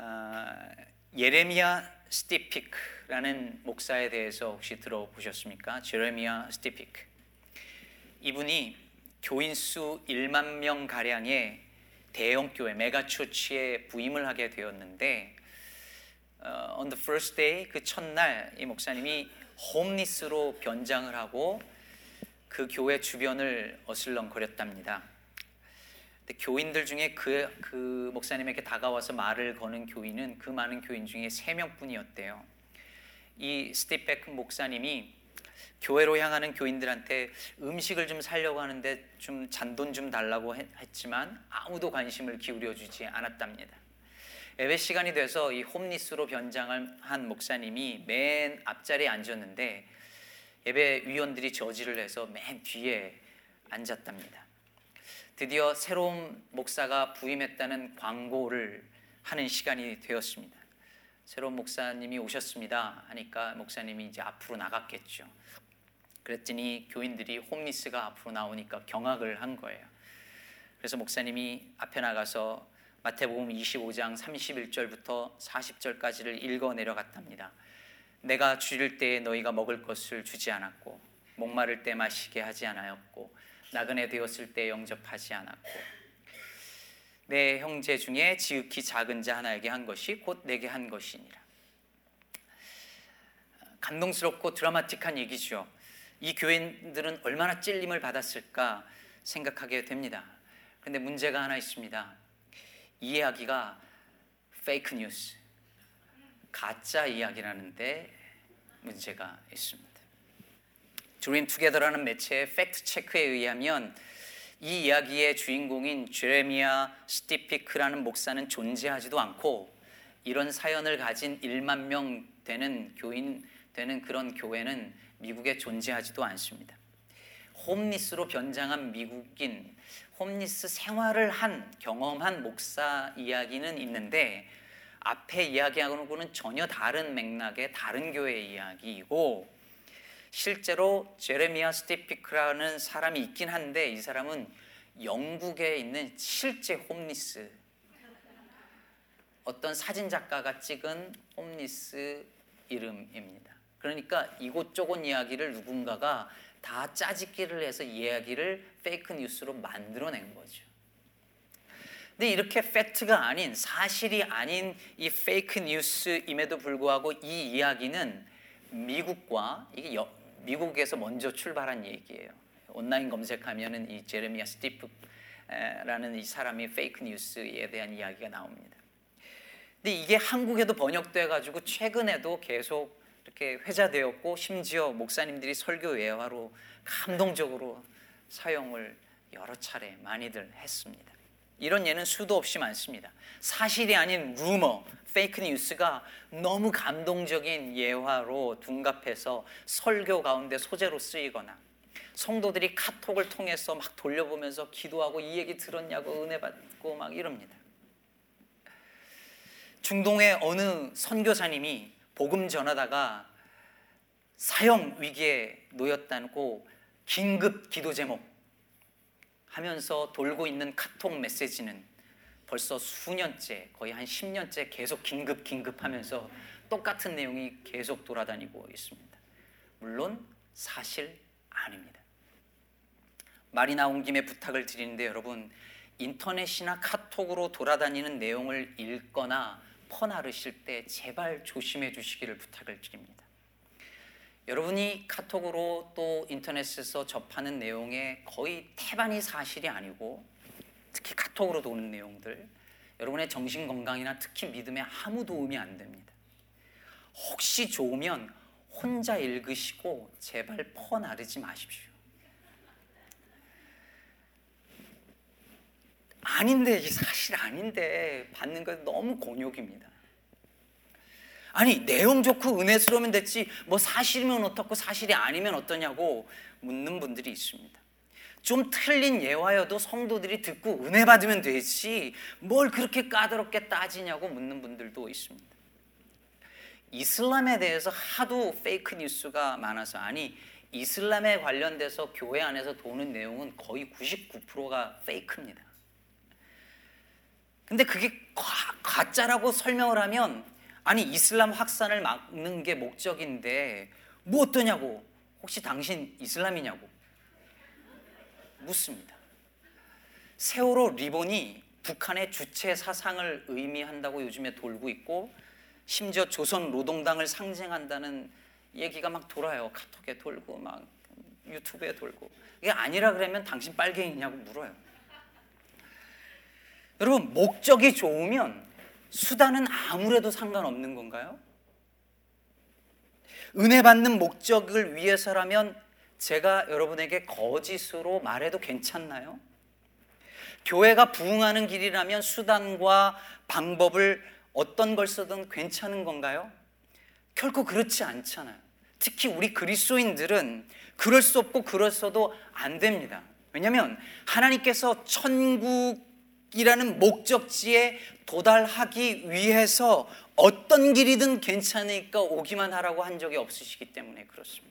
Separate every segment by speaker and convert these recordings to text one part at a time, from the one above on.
Speaker 1: 어, 예레미야 스티피크라는 목사에 대해서 혹시 들어보셨습니까? 제레미야 스티피크. 이분이 교인 수 1만 명 가량의 대형 교회 megachurch에 부임을 하게 되었는데 어, on the first day 그 첫날 이 목사님이 홈리스로 변장을 하고 그 교회 주변을 어슬렁거렸답니다. 교인들 중에 그, 그 목사님에게 다가와서 말을 거는 교인은 그 많은 교인 중에 세 명뿐이었대요. 이 스티페크 목사님이 교회로 향하는 교인들한테 음식을 좀 살려고 하는데 좀 잔돈 좀 달라고 했지만 아무도 관심을 기울여 주지 않았답니다. 예배 시간이 돼서 이 홈리스로 변장을 한 목사님이 맨 앞자리에 앉았는데 예배 위원들이 저지를 해서 맨 뒤에 앉았답니다. 드디어 새로운 목사가 부임했다는 광고를 하는 시간이 되었습니다. 새로운 목사님이 오셨습니다 하니까 목사님이 이제 앞으로 나갔겠죠. 그랬더니 교인들이 홈리스가 앞으로 나오니까 경악을 한 거예요. 그래서 목사님이 앞에 나가서 마태복음 25장 31절부터 40절까지를 읽어 내려갔답니다. 내가 줄일 때에 너희가 먹을 것을 주지 않았고 목마를 때 마시게 하지 않았고 나그네 되었을 때 영접하지 않았고 내 형제 중에 지극히 작은 자 하나에게 한 것이 곧 내게 한 것이니라. 감동스럽고 드라마틱한 얘기죠. 이 교인들은 얼마나 찔림을 받았을까 생각하게 됩니다. 그런데 문제가 하나 있습니다. 이 이야기가 페이크 뉴스, 가짜 이야기라는데 문제가 있습니다. 드림 투게더라는 매체의 팩트 체크에 의하면 이 이야기의 주인공인 제레미야 스티피크라는 목사는 존재하지도 않고 이런 사연을 가진 1만 명 되는 교인 되는 그런 교회는 미국에 존재하지도 않습니다. 홈리스로 변장한 미국인 홈리스 생활을 한 경험한 목사 이야기는 있는데 앞에 이야기하고는 전혀 다른 맥락의 다른 교회 이야기이고 실제로 제레미아 스티피크라는 사람이 있긴 한데 이 사람은 영국에 있는 실제 홈리스 어떤 사진 작가가 찍은 홈리스 이름입니다. 그러니까 이곳저곳 이야기를 누군가가 다 짜집기를 해서 이야기를 페이크 뉴스로 만들어낸 거죠. 근데 이렇게 팩트가 아닌 사실이 아닌 이 fake news임에도 불구하고 이 이야기는 미국과 이게 여, 미국에서 먼저 출발한 얘기예요. 온라인 검색하면은 이 제레미아 스티프라는 이 사람이 fake news에 대한 이야기가 나옵니다. 근데 이게 한국에도 번역돼 가지고 최근에도 계속 이렇게 회자되었고 심지어 목사님들이 설교 예화로 감동적으로 사용을 여러 차례 많이들 했습니다. 이런 예는 수도 없이 많습니다. 사실이 아닌 루머, 페이크 뉴스가 너무 감동적인 예화로 둔갑해서 설교 가운데 소재로 쓰이거나 성도들이 카톡을 통해서 막 돌려보면서 기도하고 이 얘기 들었냐고 은혜 받고 막 이럽니다. 중동의 어느 선교사님이 복음 전하다가 사형 위기에 놓였다고 긴급 기도 제목 하면서 돌고 있는 카톡 메시지는 벌써 수년째, 거의 한 10년째 계속 긴급 긴급 하면서 똑같은 내용이 계속 돌아다니고 있습니다. 물론 사실 아닙니다. 말이 나온 김에 부탁을 드리는데 여러분 인터넷이나 카톡으로 돌아다니는 내용을 읽거나 퍼나르실 때 제발 조심해 주시기를 부탁을 드립니다. 여러분이 카톡으로 또 인터넷에서 접하는 내용의 거의 태반이 사실이 아니고 특히 카톡으로 도는 내용들 여러분의 정신 건강이나 특히 믿음에 아무 도움이 안 됩니다. 혹시 좋으면 혼자 읽으시고 제발 퍼나르지 마십시오. 아닌데 이게 사실 아닌데 받는 건 너무 곤욕입니다. 아니 내용 좋고 은혜스러우면 됐지 뭐 사실이면 어떻고 사실이 아니면 어떠냐고 묻는 분들이 있습니다. 좀 틀린 예화여도 성도들이 듣고 은혜 받으면 되지 뭘 그렇게 까다롭게 따지냐고 묻는 분들도 있습니다. 이슬람에 대해서 하도 페이크 뉴스가 많아서 아니 이슬람에 관련돼서 교회 안에서 도는 내용은 거의 99%가 페이크입니다. 근데 그게 가, 짜라고 설명을 하면 아니 이슬람 확산을 막는 게 목적인데 뭐 어떠냐고 혹시 당신 이슬람이냐고 묻습니다. 세월호 리본이 북한의 주체 사상을 의미한다고 요즘에 돌고 있고 심지어 조선 노동당을 상징한다는 얘기가 막 돌아요. 카톡에 돌고 막 유튜브에 돌고 이게 아니라 그러면 당신 빨갱이냐고 물어요. 여러분 목적이 좋으면 수단은 아무래도 상관없는 건가요? 은혜 받는 목적을 위해서라면 제가 여러분에게 거짓으로 말해도 괜찮나요? 교회가 부흥하는 길이라면 수단과 방법을 어떤 걸 쓰든 괜찮은 건가요? 결코 그렇지 않잖아요. 특히 우리 그리스도인들은 그럴 수 없고 그럴 수도 안 됩니다. 왜냐하면 하나님께서 천국 이라는 목적지에 도달하기 위해서 어떤 길이든 괜찮으니까 오기만 하라고 한 적이 없으시기 때문에 그렇습니다.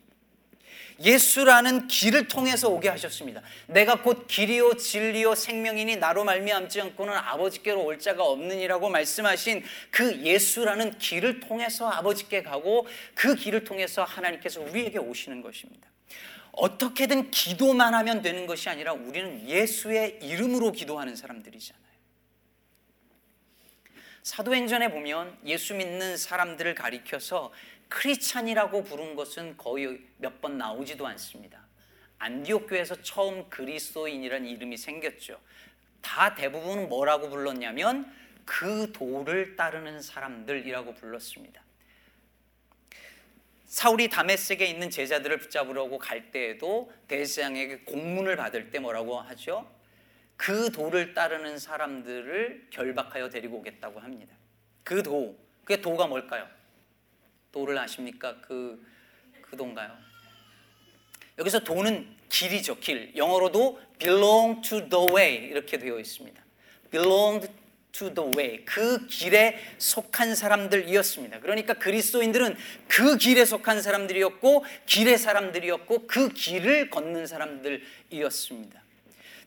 Speaker 1: 예수라는 길을 통해서 오게 하셨습니다. 내가 곧 길이요 진리요 생명이니 나로 말미암지 않고는 아버지께로 올 자가 없느니라고 말씀하신 그 예수라는 길을 통해서 아버지께 가고 그 길을 통해서 하나님께서 우리에게 오시는 것입니다. 어떻게든 기도만 하면 되는 것이 아니라 우리는 예수의 이름으로 기도하는 사람들이잖아요. 사도행전에 보면 예수 믿는 사람들을 가리켜서 크리찬이라고 부른 것은 거의 몇 번 나오지도 않습니다. 안디옥 교회에서 처음 그리스도인이라는 이름이 생겼죠. 다 대부분 뭐라고 불렀냐면 그 도를 따르는 사람들이라고 불렀습니다. 사울이 다메섹에 있는 제자들을 붙잡으려고 갈 때에도 대제장에게 공문을 받을 때 뭐라고 하죠? 그 도를 따르는 사람들을 결박하여 데리고 오겠다고 합니다. 그 도, 그 도가 뭘까요? 도를 아십니까? 그, 그 도인가요? 여기서 도는 길이죠, 길. 영어로도 belong to the way 이렇게 되어 있습니다. belong to the way. 그 길에 속한 사람들이었습니다. 그러니까 그리스도인들은 그 길에 속한 사람들이었고 길의 사람들이었고 그 길을 걷는 사람들이었습니다.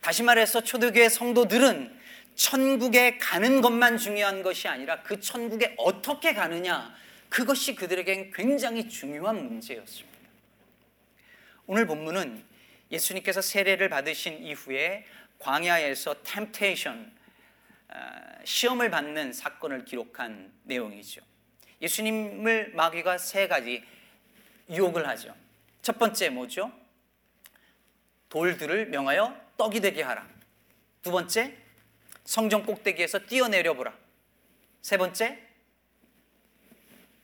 Speaker 1: 다시 말해서 초대교회 성도들은 천국에 가는 것만 중요한 것이 아니라 그 천국에 어떻게 가느냐 그것이 그들에겐 굉장히 중요한 문제였습니다. 오늘 본문은 예수님께서 세례를 받으신 이후에 광야에서 템테이션 아, 시험을 받는 사건을 기록한 내용이죠. 예수님을 마귀가 세 가지 유혹을 하죠. 첫 번째 뭐죠? 돌들을 명하여 떡이 되게 하라. 두 번째, 성전 꼭대기에서 뛰어내려 보라. 세 번째,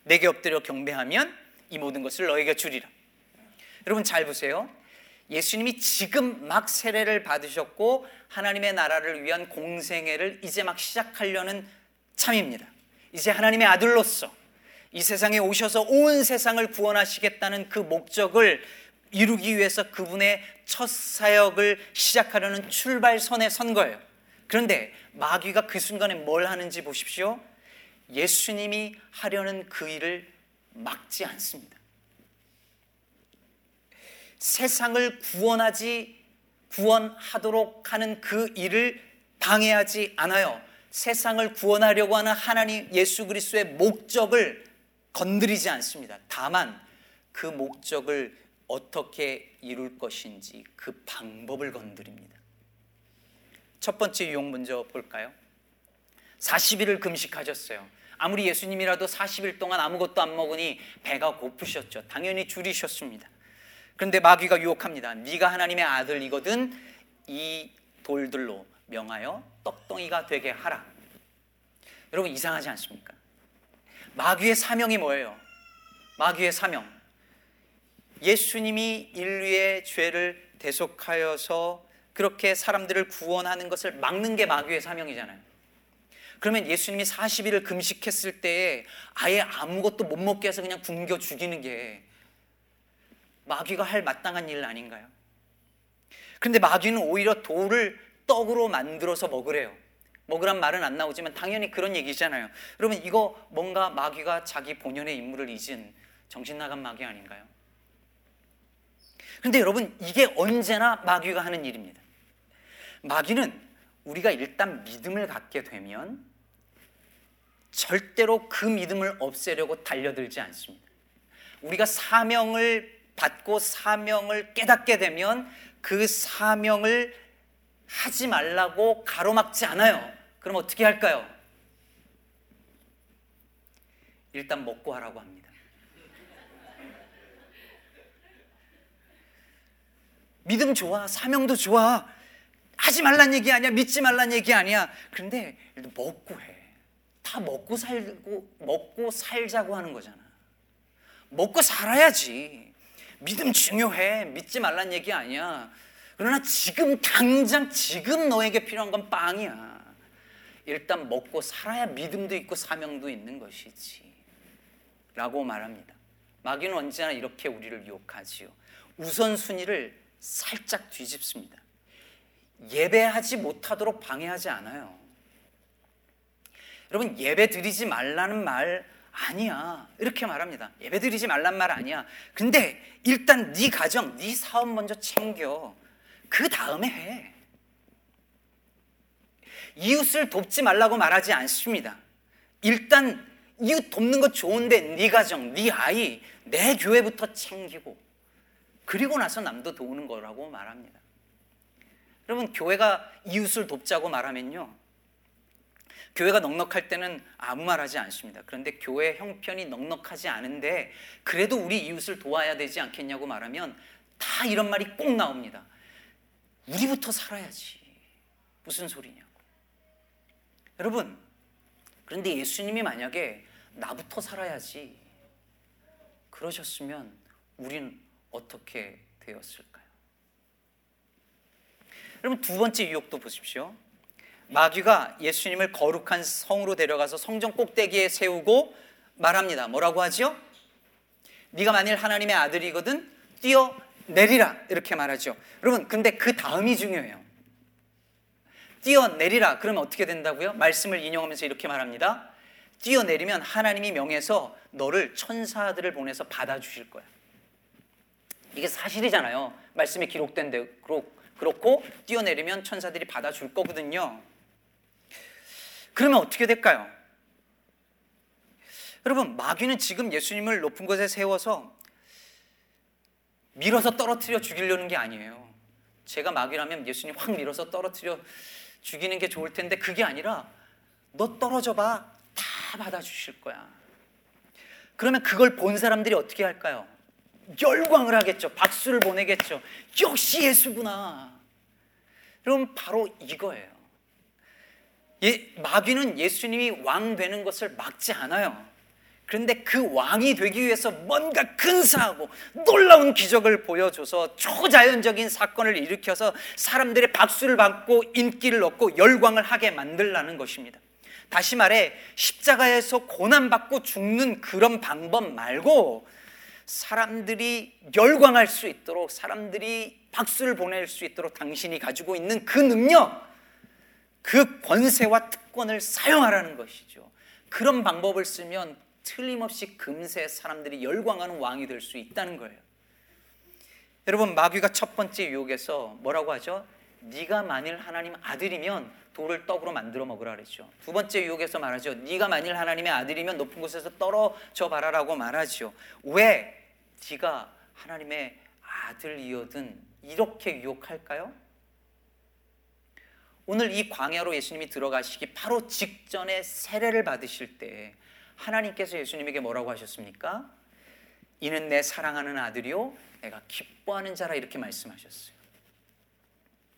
Speaker 1: 내게 엎드려 경배하면 이 모든 것을 너에게 주리라. 여러분 잘 보세요. 예수님이 지금 막 세례를 받으셨고 하나님의 나라를 위한 공생애를 이제 막 시작하려는 참입니다. 이제 하나님의 아들로서 이 세상에 오셔서 온 세상을 구원하시겠다는 그 목적을 이루기 위해서 그분의 첫 사역을 시작하려는 출발선에 선 거예요. 그런데 마귀가 그 순간에 뭘 하는지 보십시오. 예수님이 하려는 그 일을 막지 않습니다. 세상을 구원하지 구원하도록 하는 그 일을 방해하지 않아요. 세상을 구원하려고 하는 하나님 예수 그리스도의 목적을 건드리지 않습니다. 다만 그 목적을 어떻게 이룰 것인지 그 방법을 건드립니다. 첫 번째 유혹 먼저 볼까요? 40일을 금식하셨어요. 아무리 예수님이라도 40일 동안 아무것도 안 먹으니 배가 고프셨죠. 당연히 줄이셨습니다. 그런데 마귀가 유혹합니다. 네가 하나님의 아들이거든 이 돌들로 명하여 떡덩이가 되게 하라. 여러분 이상하지 않습니까? 마귀의 사명이 뭐예요? 마귀의 사명. 예수님이 인류의 죄를 대속하여서 그렇게 사람들을 구원하는 것을 막는 게 마귀의 사명이잖아요. 그러면 예수님이 40일을 금식했을 때에 아예 아무것도 못 먹게 해서 그냥 굶겨 죽이는 게 마귀가 할 마땅한 일 아닌가요? 그런데 마귀는 오히려 돌을 떡으로 만들어서 먹으래요. 먹으란 말은 안 나오지만 당연히 그런 얘기잖아요. 여러분 이거 뭔가 마귀가 자기 본연의 임무를 잊은 정신 나간 마귀 아닌가요? 그런데 여러분 이게 언제나 마귀가 하는 일입니다. 마귀는 우리가 일단 믿음을 갖게 되면 절대로 그 믿음을 없애려고 달려들지 않습니다. 우리가 사명을 받고 사명을 깨닫게 되면 그 사명을 하지 말라고 가로막지 않아요. 그럼 어떻게 할까요? 일단 먹고 하라고 합니다. 믿음 좋아, 사명도 좋아. 하지 말란 얘기 아니야, 믿지 말란 얘기 아니야. 그런데 먹고 해. 다 먹고 살고 먹고 살자고 하는 거잖아. 먹고 살아야지. 믿음 중요해. 믿지 말란 얘기 아니야. 그러나 지금 당장 지금 너에게 필요한 건 빵이야. 일단 먹고 살아야 믿음도 있고 사명도 있는 것이지. 라고 말합니다. 마귀는 언제나 이렇게 우리를 유혹하지요. 우선순위를 살짝 뒤집습니다. 예배하지 못하도록 방해하지 않아요. 여러분, 예배 드리지 말라는 말 아니야. 이렇게 말합니다. 예배 드리지 말란 말 아니야. 근데 일단 네 가정, 네 사업 먼저 챙겨. 그 다음에 해. 이웃을 돕지 말라고 말하지 않습니다. 일단 이웃 돕는 거 좋은데 네 가정, 네 아이, 내 교회부터 챙기고 그리고 나서 남도 도우는 거라고 말합니다. 여러분 교회가 이웃을 돕자고 말하면요. 교회가 넉넉할 때는 아무 말 하지 않습니다. 그런데 교회 형편이 넉넉하지 않은데 그래도 우리 이웃을 도와야 되지 않겠냐고 말하면 다 이런 말이 꼭 나옵니다. 우리부터 살아야지. 무슨 소리냐고. 여러분, 그런데 예수님이 만약에 나부터 살아야지 그러셨으면 우리는 어떻게 되었을까요? 여러분 두 번째 유혹도 보십시오. 마귀가 예수님을 거룩한 성으로 데려가서 성전 꼭대기에 세우고 말합니다. 뭐라고 하죠? 네가 만일 하나님의 아들이거든 뛰어 내리라 이렇게 말하죠. 여러분 근데 그 다음이 중요해요. 뛰어 내리라 그러면 어떻게 된다고요? 말씀을 인용하면서 이렇게 말합니다. 뛰어 내리면 하나님이 명해서 너를 천사들을 보내서 받아 주실 거야. 이게 사실이잖아요. 말씀에 기록된 대 그렇고 뛰어 내리면 천사들이 받아 줄 거거든요. 그러면 어떻게 될까요? 여러분 마귀는 지금 예수님을 높은 곳에 세워서 밀어서 떨어뜨려 죽이려는 게 아니에요. 제가 마귀라면 예수님 확 밀어서 떨어뜨려 죽이는 게 좋을 텐데 그게 아니라 너 떨어져 봐. 다 받아주실 거야. 그러면 그걸 본 사람들이 어떻게 할까요? 열광을 하겠죠. 박수를 보내겠죠. 역시 예수구나. 그럼 바로 이거예요. 예, 마귀는 예수님이 왕 되는 것을 막지 않아요. 그런데 그 왕이 되기 위해서 뭔가 근사하고 놀라운 기적을 보여줘서 초자연적인 사건을 일으켜서 사람들의 박수를 받고 인기를 얻고 열광을 하게 만들라는 것입니다. 다시 말해 십자가에서 고난받고 죽는 그런 방법 말고 사람들이 열광할 수 있도록 사람들이 박수를 보낼 수 있도록 당신이 가지고 있는 그 능력 그 권세와 특권을 사용하라는 것이죠. 그런 방법을 쓰면 틀림없이 금세 사람들이 열광하는 왕이 될 수 있다는 거예요. 여러분 마귀가 첫 번째 유혹에서 뭐라고 하죠? 네가 만일 하나님 아들이면 돌을 떡으로 만들어 먹으라 그랬죠. 두 번째 유혹에서 말하죠. 네가 만일 하나님의 아들이면 높은 곳에서 떨어져 봐라라고 말하죠. 왜 네가 하나님의 아들이어든 이렇게 유혹할까요? 오늘 이 광야로 예수님이 들어가시기 바로 직전에 세례를 받으실 때 하나님께서 예수님에게 뭐라고 하셨습니까? 이는 내 사랑하는 아들이요 내가 기뻐하는 자라 이렇게 말씀하셨어요.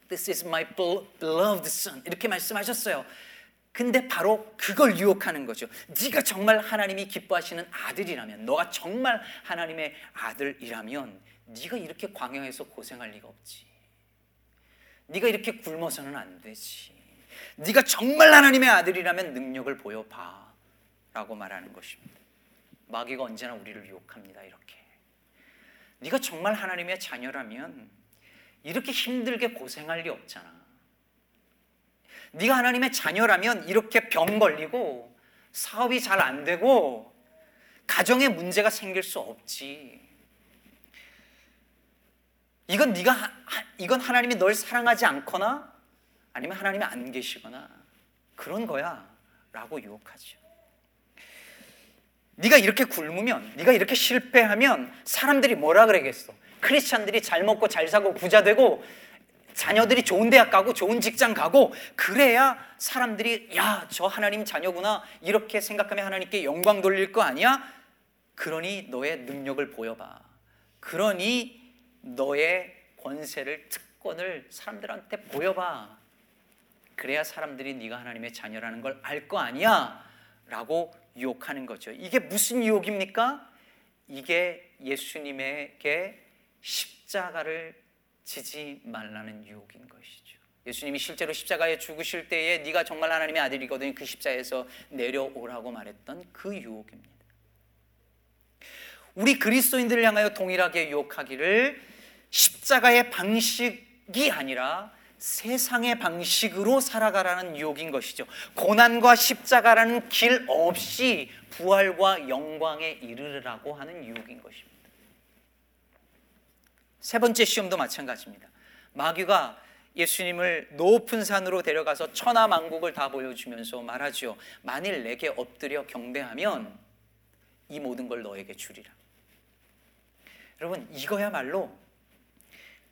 Speaker 1: This is my beloved son 이렇게 말씀하셨어요. 근데 바로 그걸 유혹하는 거죠. 네가 정말 하나님이 기뻐하시는 아들이라면, 너가 정말 하나님의 아들이라면, 네가 이렇게 광야에서 고생할 리가 없지. 네가 이렇게 굶어서는 안 되지. 네가 정말 하나님의 아들이라면 능력을 보여봐. 라고 말하는 것입니다. 마귀가 언제나 우리를 유혹합니다. 이렇게. 네가 정말 하나님의 자녀라면 이렇게 힘들게 고생할 리 없잖아. 네가 하나님의 자녀라면 이렇게 병 걸리고 사업이 잘 안 되고 가정에 문제가 생길 수 없지. 이건 네가 이건 하나님이 널 사랑하지 않거나 아니면 하나님이 안 계시거나 그런 거야라고 유혹하죠. 네가 이렇게 굶으면, 네가 이렇게 실패하면 사람들이 뭐라 그러겠어? 크리스찬들이 잘 먹고 잘 사고 부자 되고 자녀들이 좋은 대학 가고 좋은 직장 가고 그래야 사람들이 야, 저 하나님 자녀구나 이렇게 생각하면 하나님께 영광 돌릴 거 아니야? 그러니 너의 능력을 보여봐. 그러니 너의 권세를 특권을 사람들한테 보여봐. 그래야 사람들이 네가 하나님의 자녀라는 걸 알 거 아니야? 라고 유혹하는 거죠. 이게 무슨 유혹입니까? 이게 예수님에게 십자가를 지지 말라는 유혹인 것이죠. 예수님이 실제로 십자가에 죽으실 때에 네가 정말 하나님의 아들이거든 그 십자에서 내려오라고 말했던 그 유혹입니다. 우리 그리스도인들을 향하여 동일하게 유혹하기를 십자가의 방식이 아니라 세상의 방식으로 살아가라는 유혹인 것이죠. 고난과 십자가라는 길 없이 부활과 영광에 이르르라고 하는 유혹인 것입니다. 세 번째 시험도 마찬가지입니다. 마귀가 예수님을 높은 산으로 데려가서 천하 만국을 다 보여주면서 말하죠. 만일 내게 엎드려 경배하면 이 모든 걸 너에게 주리라. 여러분 이거야말로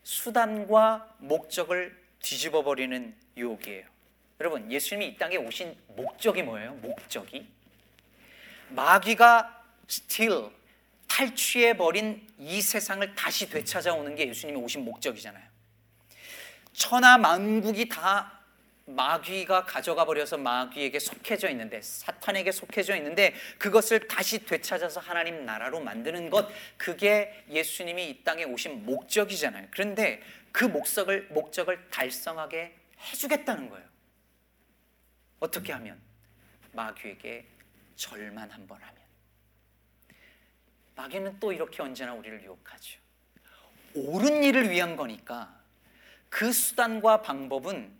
Speaker 1: 수단과 목적을 뒤집어 버리는 유혹이에요. 여러분, 예수님이 이 땅에 오신 목적이 뭐예요? 목적이 마귀가 still 탈취해 버린 이 세상을 다시 되찾아오는 게 예수님이 오신 목적이잖아요. 천하 만국이 다 마귀가 가져가 버려서 마귀에게 속해져 있는데 사탄에게 속해져 있는데 그것을 다시 되찾아서 하나님 나라로 만드는 것 그게 예수님이 이 땅에 오신 목적이잖아요. 그런데 그 목적을 목적을 달성하게 해주겠다는 거예요. 어떻게 하면 마귀에게 절만 한 번 하면 마귀는 또 이렇게 언제나 우리를 유혹하죠. 옳은 일을 위한 거니까 그 수단과 방법은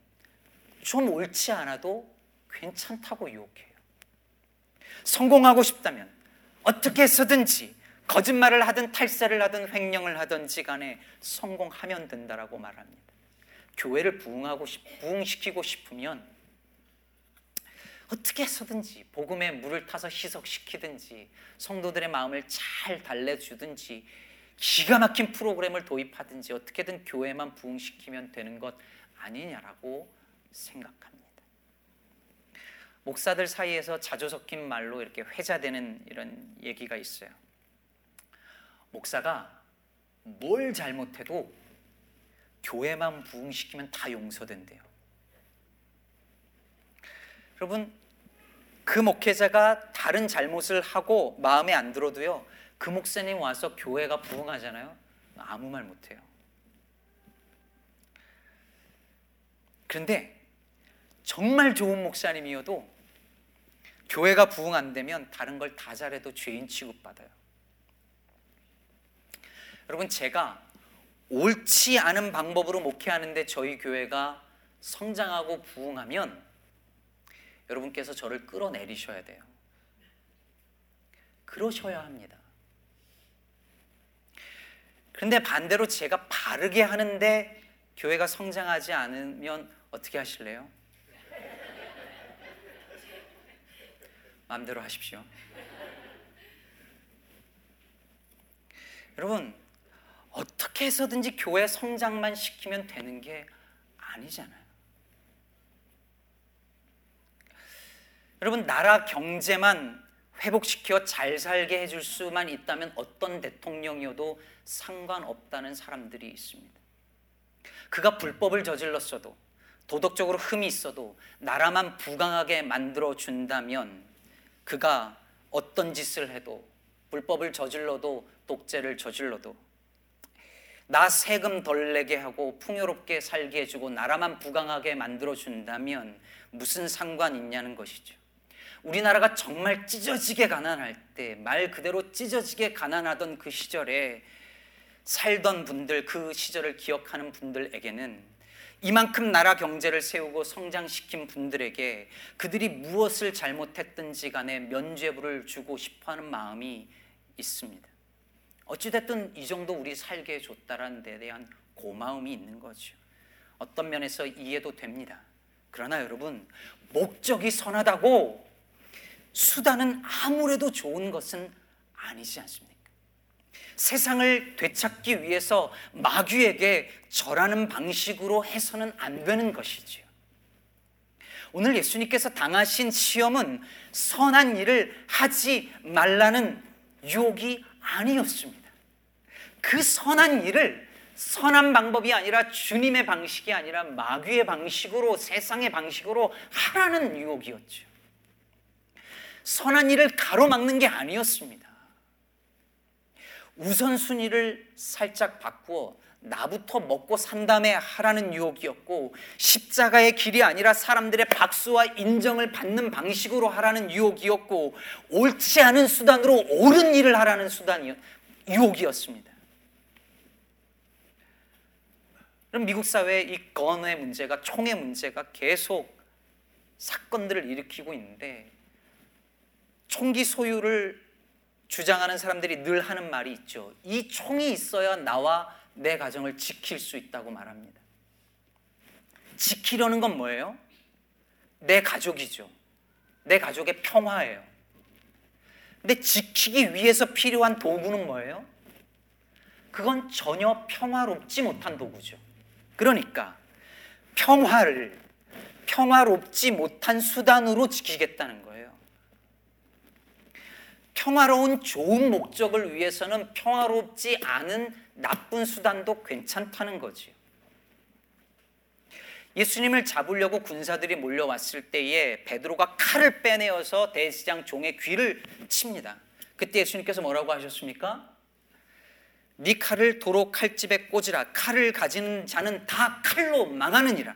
Speaker 1: 좀 옳지 않아도 괜찮다고 유혹해요. 성공하고 싶다면 어떻게 해서든지 거짓말을 하든 탈세를 하든 횡령을 하든지 간에 성공하면 된다라고 말합니다. 교회를 부흥하고 싶, 부흥시키고 싶으면 어떻게 해서든지 복음에 물을 타서 희석시키든지 성도들의 마음을 잘 달래주든지 기가 막힌 프로그램을 도입하든지 어떻게든 교회만 부흥시키면 되는 것 아니냐라고 생각합니다. 목사들 사이에서 자주 섞인 말로 이렇게 회자되는 이런 얘기가 있어요. 목사가 뭘 잘못해도 교회만 부흥시키면 다 용서된대요. 여러분, 그 목회자가 다른 잘못을 하고 마음에 안 들어도요, 그 목사님 와서 교회가 부흥하잖아요. 아무 말 못해요. 그런데 정말 좋은 목사님이어도 교회가 부흥 안 되면 다른 걸 다 잘해도 죄인 취급받아요. 여러분 제가 옳지 않은 방법으로 목회하는데 저희 교회가 성장하고 부흥하면 여러분께서 저를 끌어내리셔야 돼요. 그러셔야 합니다. 그런데 반대로 제가 바르게 하는데 교회가 성장하지 않으면 어떻게 하실래요? 마음대로 하십시오. 여러분, 어떻게 해서든지 교회 성장만 시키면 되는 게 아니잖아요. 여러분, 나라 경제만 회복시켜 잘 살게 해줄 수만 있다면 어떤 대통령이어도 상관없다는 사람들이 있습니다. 그가 불법을 저질렀어도 도덕적으로 흠이 있어도 나라만 부강하게 만들어 준다면 그가 어떤 짓을 해도 불법을 저질러도 독재를 저질러도 나 세금 덜 내게 하고 풍요롭게 살게 해주고 나라만 부강하게 만들어 준다면 무슨 상관 있냐는 것이죠. 우리나라가 정말 찢어지게 가난할 때 말 그대로 찢어지게 가난하던 그 시절에 살던 분들 그 시절을 기억하는 분들에게는 이만큼 나라 경제를 세우고 성장시킨 분들에게 그들이 무엇을 잘못했든지 간에 면죄부를 주고 싶어 하는 마음이 있습니다. 어찌됐든 이 정도 우리 살게 해줬다라는 데 대한 고마움이 있는 거죠. 어떤 면에서 이해도 됩니다. 그러나 여러분, 목적이 선하다고 수단은 아무래도 좋은 것은 아니지 않습니까? 세상을 되찾기 위해서 마귀에게 절하는 방식으로 해서는 안 되는 것이지요. 오늘 예수님께서 당하신 시험은 선한 일을 하지 말라는 유혹이 아니었습니다. 그 선한 일을 선한 방법이 아니라 주님의 방식이 아니라 마귀의 방식으로 세상의 방식으로 하라는 유혹이었죠. 선한 일을 가로막는 게 아니었습니다. 우선순위를 살짝 바꾸어 나부터 먹고 산 다음에 하라는 유혹이었고 십자가의 길이 아니라 사람들의 박수와 인정을 받는 방식으로 하라는 유혹이었고 옳지 않은 수단으로 옳은 일을 하라는 수단이었 유혹이었습니다. 그럼 미국 사회의 이 건의 문제가 총의 문제가 계속 사건들을 일으키고 있는데 총기 소유를 주장하는 사람들이 늘 하는 말이 있죠. 이 총이 있어야 나와 내 가정을 지킬 수 있다고 말합니다. 지키려는 건 뭐예요? 내 가족이죠. 내 가족의 평화예요. 근데 지키기 위해서 필요한 도구는 뭐예요? 그건 전혀 평화롭지 못한 도구죠. 그러니까 평화를 평화롭지 못한 수단으로 지키겠다는 거예요. 평화로운 좋은 목적을 위해서는 평화롭지 않은 나쁜 수단도 괜찮다는 거지요. 예수님을 잡으려고 군사들이 몰려왔을 때에 베드로가 칼을 빼내어서 대지장 종의 귀를 칩니다. 그때 예수님께서 뭐라고 하셨습니까? 네 칼을 도로 칼집에 꽂으라. 칼을 가지는 자는 다 칼로 망하느니라.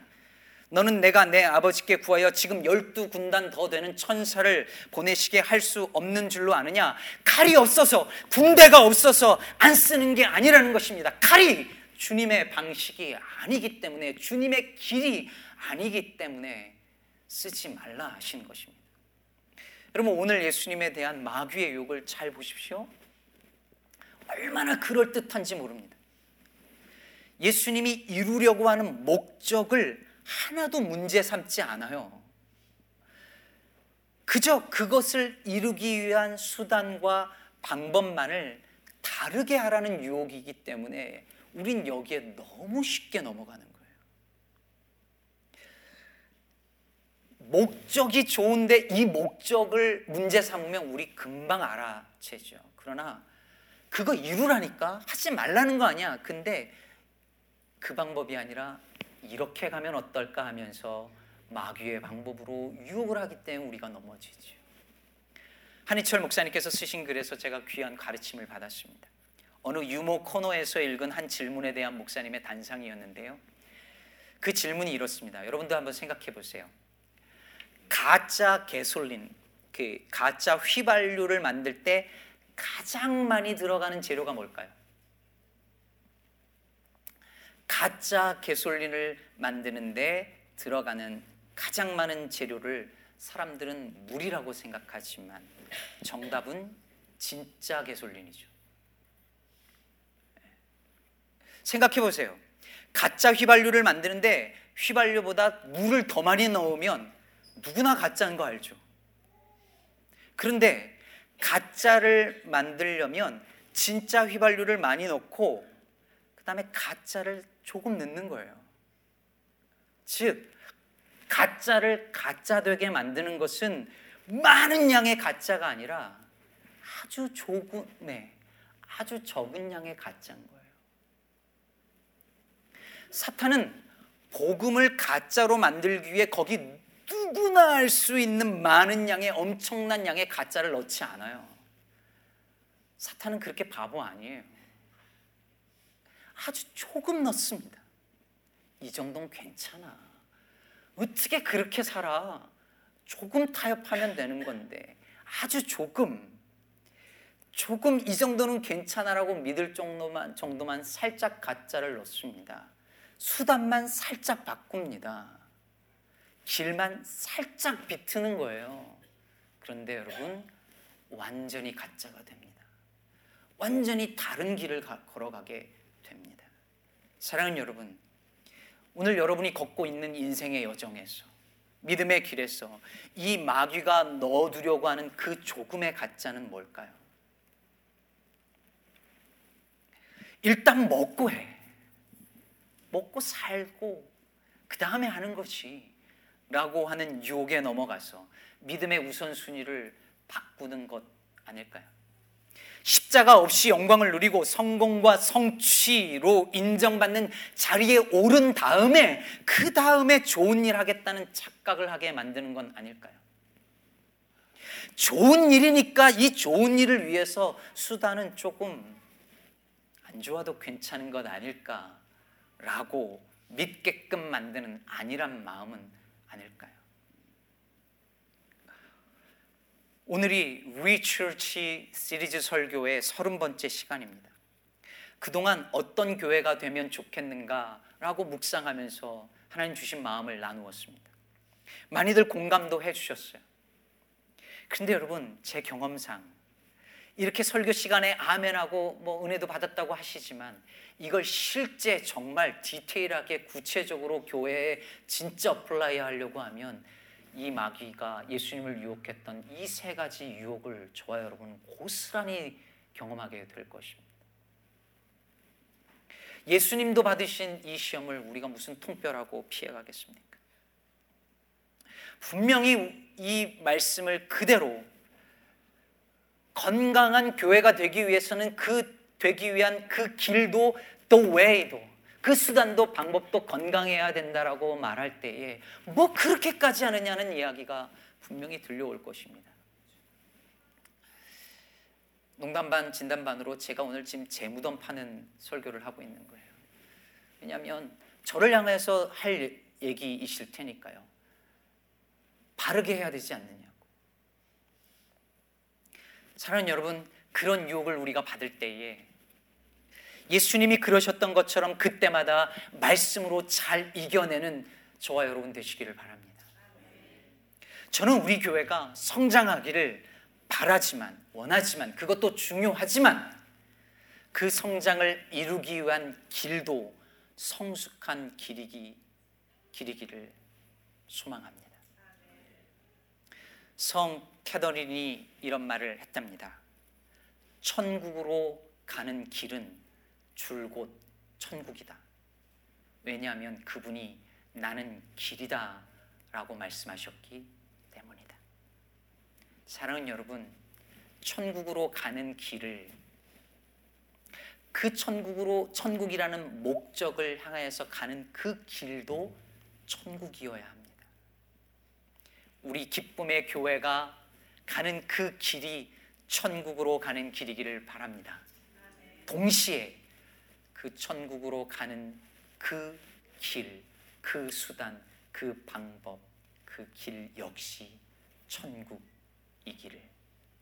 Speaker 1: 너는 내가 내 아버지께 구하여 지금 열두 군단 더 되는 천사를 보내시게 할 수 없는 줄로 아느냐? 칼이 없어서 군대가 없어서 안 쓰는 게 아니라는 것입니다. 칼이 주님의 방식이 아니기 때문에 주님의 길이 아니기 때문에 쓰지 말라 하신 것입니다. 여러분 오늘 예수님에 대한 마귀의 욕을 잘 보십시오. 얼마나 그럴 듯한지 모릅니다. 예수님이 이루려고 하는 목적을 하나도 문제 삼지 않아요. 그저 그것을 이루기 위한 수단과 방법만을 다르게 하라는 유혹이기 때문에 우린 여기에 너무 쉽게 넘어가는 거예요. 목적이 좋은데 이 목적을 문제 삼으면 우리 금방 알아채죠. 그러나 그거 이루라니까 하지 말라는 거 아니야. 근데 그 방법이 아니라 이렇게 가면 어떨까 하면서 마귀의 방법으로 유혹을 하기 때문에 우리가 넘어지죠. 한희철 목사님께서 쓰신 글에서 제가 귀한 가르침을 받았습니다. 어느 유머 코너에서 읽은 한 질문에 대한 목사님의 단상이었는데요. 그 질문이 이렇습니다. 여러분도 한번 생각해 보세요. 가짜 개솔린, 그 가짜 휘발유를 만들 때 가장 많이 들어가는 재료가 뭘까요? 가짜 개솔린을 만드는데 들어가는 가장 많은 재료를 사람들은 물이라고 생각하지만 정답은 진짜 개솔린이죠. 생각해 보세요. 가짜 휘발유를 만드는데 휘발유보다 물을 더 많이 넣으면 누구나 가짜인 거 알죠? 그런데 가짜를 만들려면 진짜 휘발유를 많이 넣고 그 다음에 가짜를 조금 넣는 거예요. 즉, 가짜를 가짜 되게 만드는 것은 많은 양의 가짜가 아니라 아주 조금, 네, 아주 적은 양의 가짜인 거예요. 사탄은 복음을 가짜로 만들기 위해 거기 누구나 알 수 있는 많은 양의 엄청난 양의 가짜를 넣지 않아요. 사탄은 그렇게 바보 아니에요. 아주 조금 넣습니다. 이 정도는 괜찮아. 어떻게 그렇게 살아? 조금 타협하면 되는 건데 아주 조금 조금 이 정도는 괜찮아라고 믿을 정도만 정도만 살짝 가짜를 넣습니다. 수단만 살짝 바꿉니다. 길만 살짝 비트는 거예요. 그런데 여러분 완전히 가짜가 됩니다. 완전히 다른 길을 걸어가게 사랑하는 여러분, 오늘 여러분이 걷고 있는 인생의 여정에서 믿음의 길에서 이 마귀가 넣어두려고 하는 그 조금의 가짜는 뭘까요? 일단 먹고 해. 먹고 살고 그 다음에 하는 것이 라고 하는 유혹에 넘어가서 믿음의 우선순위를 바꾸는 것 아닐까요? 십자가 없이 영광을 누리고 성공과 성취로 인정받는 자리에 오른 다음에 그 다음에 좋은 일 하겠다는 착각을 하게 만드는 건 아닐까요? 좋은 일이니까 이 좋은 일을 위해서 수단은 조금 안 좋아도 괜찮은 것 아닐까라고 믿게끔 만드는 아니란 마음은 아닐까요? 오늘이 리처치 시리즈 설교의 서른 번째 시간입니다. 그동안 어떤 교회가 되면 좋겠는가라고 묵상하면서 하나님 주신 마음을 나누었습니다. 많이들 공감도 해 주셨어요. 근데 여러분, 제 경험상 이렇게 설교 시간에 아멘하고 뭐 은혜도 받았다고 하시지만 이걸 실제 정말 디테일하게 구체적으로 교회에 진짜 apply 하려고 하면 이 마귀가 예수님을 유혹했던 이 세 가지 유혹을 저와 여러분 고스란히 경험하게 될 것입니다. 예수님도 받으신 이 시험을 우리가 무슨 통뼈라고 피해가겠습니까? 분명히 이 말씀을 그대로 건강한 교회가 되기 위해서는 그 되기 위한 그 길도 the way도 그 수단도 방법도 건강해야 된다라고 말할 때에 뭐 그렇게까지 하느냐는 이야기가 분명히 들려올 것입니다. 농담 반 진담 반으로 제가 오늘 지금 재무덤 파는 설교를 하고 있는 거예요. 왜냐하면 저를 향해서 할 얘기이실 테니까요. 바르게 해야 되지 않느냐고. 사랑하는 여러분, 그런 유혹을 우리가 받을 때에 예수님이 그러셨던 것처럼 그때마다 말씀으로 잘 이겨내는 저와 여러분 되시기를 바랍니다. 저는 우리 교회가 성장하기를 바라지만, 원하지만, 그것도 중요하지만, 그 성장을 이루기 위한 길도 성숙한 길이기, 길이기를 소망합니다. 성 캐더린이 이런 말을 했답니다. 천국으로 가는 길은 줄곧 천국이다. 왜냐하면 그분이 나는 길이다 라고 말씀하셨기 때문이다. 사랑하는 여러분, 천국으로 가는 길을 그 천국으로 천국이라는 목적을 향하여서 가는 그 길도 천국이어야 합니다. 우리 기쁨의 교회가 가는 그 길이 천국으로 가는 길이기를 바랍니다. 동시에 그 천국으로 가는 그 길, 그 수단, 그 방법, 그 길 역시 천국이기를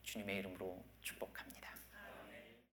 Speaker 1: 주님의 이름으로 축복합니다.